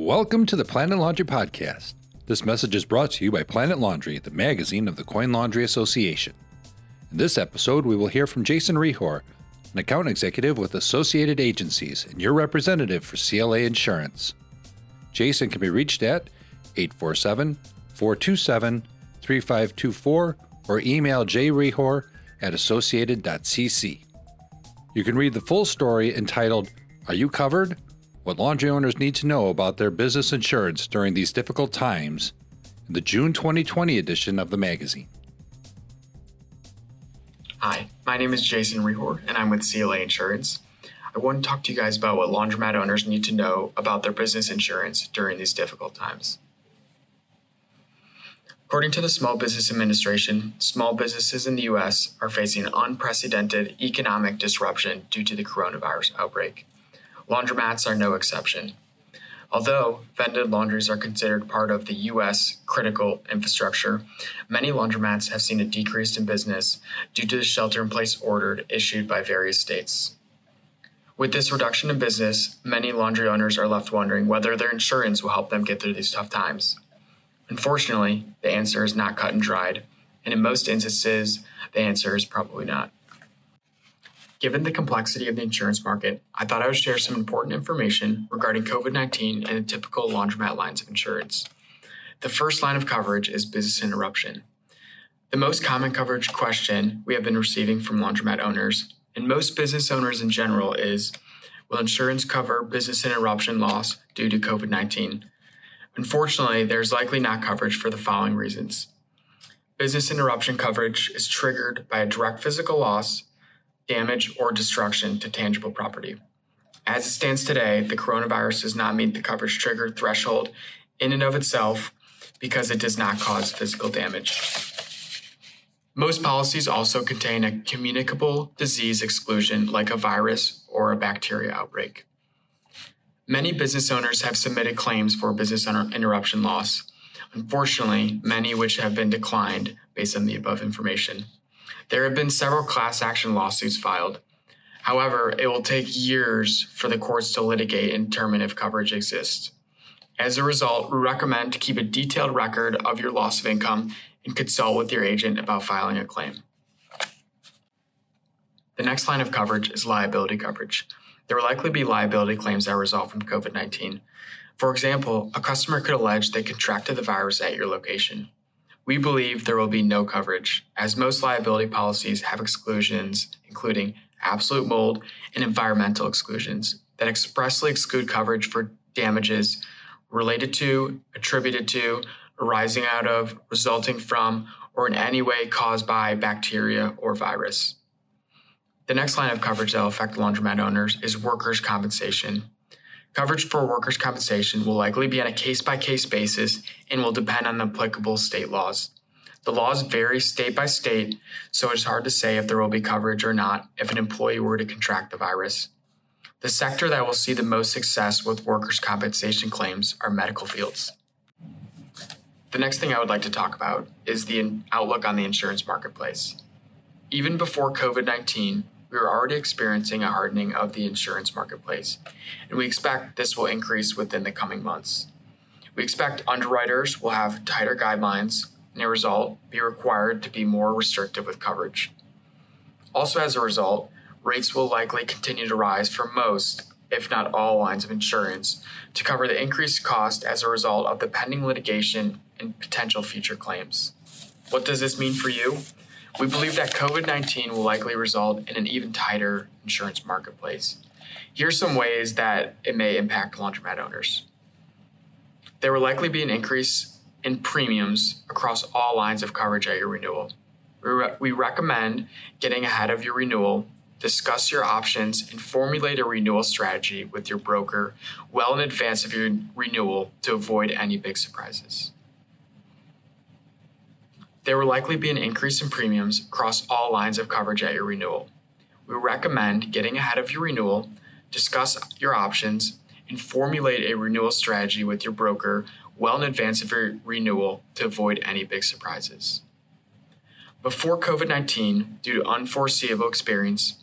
Welcome to the Planet Laundry Podcast. This message is brought to you by Planet Laundry, the magazine of the Coin Laundry Association. In this episode, we will hear from Jason Rehor, an account executive with Associated Agencies and your representative for CLA Insurance. Jason can be reached at 847 427 3524 or email jrehor at associated.cc. You can read the full story entitled, Are You Covered? What laundry owners need to know about their business insurance during these difficult times in the June 2020 edition of the magazine. Hi, my name is Jason Rehor, and I'm with CLA Insurance. I want to talk to you guys about what laundromat owners need to know about their business insurance during these difficult times. According to the Small Business Administration, small businesses in the U.S. are facing unprecedented economic disruption due to the coronavirus outbreak. Laundromats are no exception. Although vended laundries are considered part of the U.S. critical infrastructure, many laundromats have seen a decrease in business due to the shelter in place order issued by various states. With this reduction in business, many laundry owners are left wondering whether their insurance will help them get through these tough times. Unfortunately, the answer is not cut and dried, and in most instances, the answer is probably not. Given the complexity of the insurance market, I thought I would share some important information regarding COVID 19 and the typical laundromat lines of insurance. The first line of coverage is business interruption. The most common coverage question we have been receiving from laundromat owners, and most business owners in general, is Will insurance cover business interruption loss due to COVID 19? Unfortunately, there's likely not coverage for the following reasons. Business interruption coverage is triggered by a direct physical loss damage, or destruction to tangible property. As it stands today, the coronavirus does not meet the coverage trigger threshold in and of itself because it does not cause physical damage. Most policies also contain a communicable disease exclusion like a virus or a bacteria outbreak. Many business owners have submitted claims for business interruption loss. Unfortunately, many which have been declined based on the above information. There have been several class action lawsuits filed. However, it will take years for the courts to litigate and determine if coverage exists. As a result, we recommend to keep a detailed record of your loss of income and consult with your agent about filing a claim. The next line of coverage is liability coverage. There will likely be liability claims that result from COVID 19. For example, a customer could allege they contracted the virus at your location. We believe there will be no coverage, as most liability policies have exclusions, including absolute mold and environmental exclusions, that expressly exclude coverage for damages related to, attributed to, arising out of, resulting from, or in any way caused by bacteria or virus. The next line of coverage that will affect laundromat owners is workers' compensation. Coverage for workers' compensation will likely be on a case by case basis and will depend on the applicable state laws. The laws vary state by state, so it's hard to say if there will be coverage or not if an employee were to contract the virus. The sector that will see the most success with workers' compensation claims are medical fields. The next thing I would like to talk about is the outlook on the insurance marketplace. Even before COVID 19, we are already experiencing a hardening of the insurance marketplace, and we expect this will increase within the coming months. We expect underwriters will have tighter guidelines and, as a result, be required to be more restrictive with coverage. Also, as a result, rates will likely continue to rise for most, if not all, lines of insurance to cover the increased cost as a result of the pending litigation and potential future claims. What does this mean for you? We believe that COVID 19 will likely result in an even tighter insurance marketplace. Here are some ways that it may impact laundromat owners. There will likely be an increase in premiums across all lines of coverage at your renewal. We, re- we recommend getting ahead of your renewal, discuss your options, and formulate a renewal strategy with your broker well in advance of your renewal to avoid any big surprises. There will likely be an increase in premiums across all lines of coverage at your renewal. We recommend getting ahead of your renewal, discuss your options, and formulate a renewal strategy with your broker well in advance of your renewal to avoid any big surprises. Before COVID 19, due to unforeseeable experience,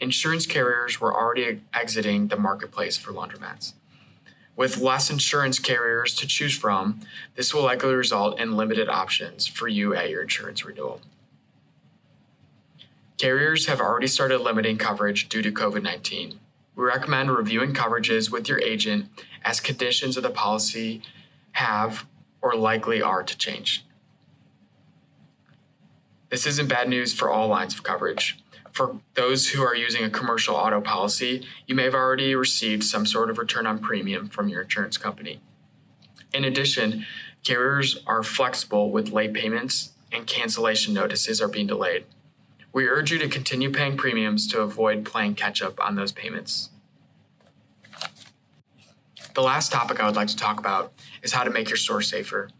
insurance carriers were already exiting the marketplace for laundromats. With less insurance carriers to choose from, this will likely result in limited options for you at your insurance renewal. Carriers have already started limiting coverage due to COVID 19. We recommend reviewing coverages with your agent as conditions of the policy have or likely are to change. This isn't bad news for all lines of coverage. For those who are using a commercial auto policy, you may have already received some sort of return on premium from your insurance company. In addition, carriers are flexible with late payments and cancellation notices are being delayed. We urge you to continue paying premiums to avoid playing catch up on those payments. The last topic I would like to talk about is how to make your store safer.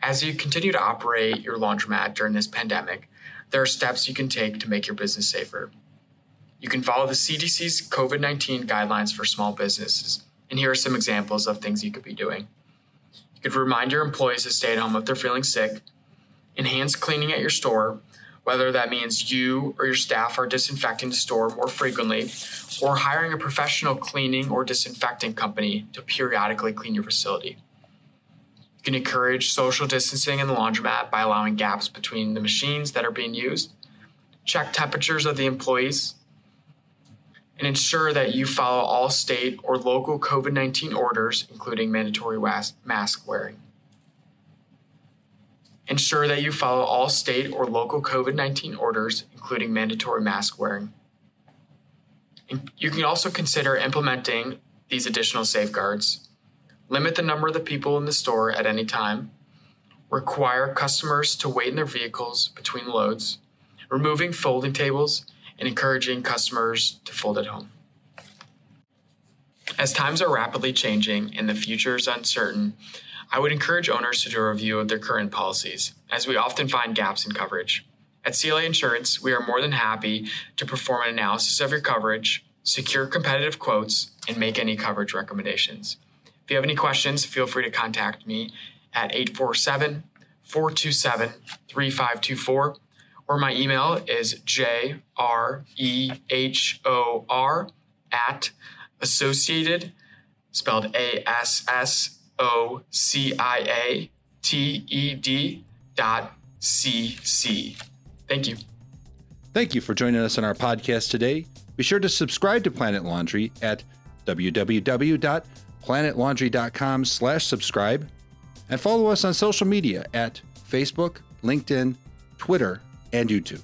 As you continue to operate your laundromat during this pandemic, there are steps you can take to make your business safer. You can follow the CDC's COVID 19 guidelines for small businesses, and here are some examples of things you could be doing. You could remind your employees to stay at home if they're feeling sick, enhance cleaning at your store, whether that means you or your staff are disinfecting the store more frequently, or hiring a professional cleaning or disinfecting company to periodically clean your facility. You can encourage social distancing in the laundromat by allowing gaps between the machines that are being used, check temperatures of the employees, and ensure that you follow all state or local COVID 19 orders, including mandatory mask wearing. Ensure that you follow all state or local COVID 19 orders, including mandatory mask wearing. You can also consider implementing these additional safeguards limit the number of the people in the store at any time, require customers to wait in their vehicles between loads, removing folding tables, and encouraging customers to fold at home. As times are rapidly changing and the future is uncertain, I would encourage owners to do a review of their current policies, as we often find gaps in coverage. At CLA Insurance, we are more than happy to perform an analysis of your coverage, secure competitive quotes, and make any coverage recommendations. If you have any questions, feel free to contact me at 847 427 3524, or my email is jrehor at associated, spelled A S S O C I A T E D dot C C. Thank you. Thank you for joining us on our podcast today. Be sure to subscribe to Planet Laundry at www planetlaundry.com slash subscribe, and follow us on social media at Facebook, LinkedIn, Twitter, and YouTube.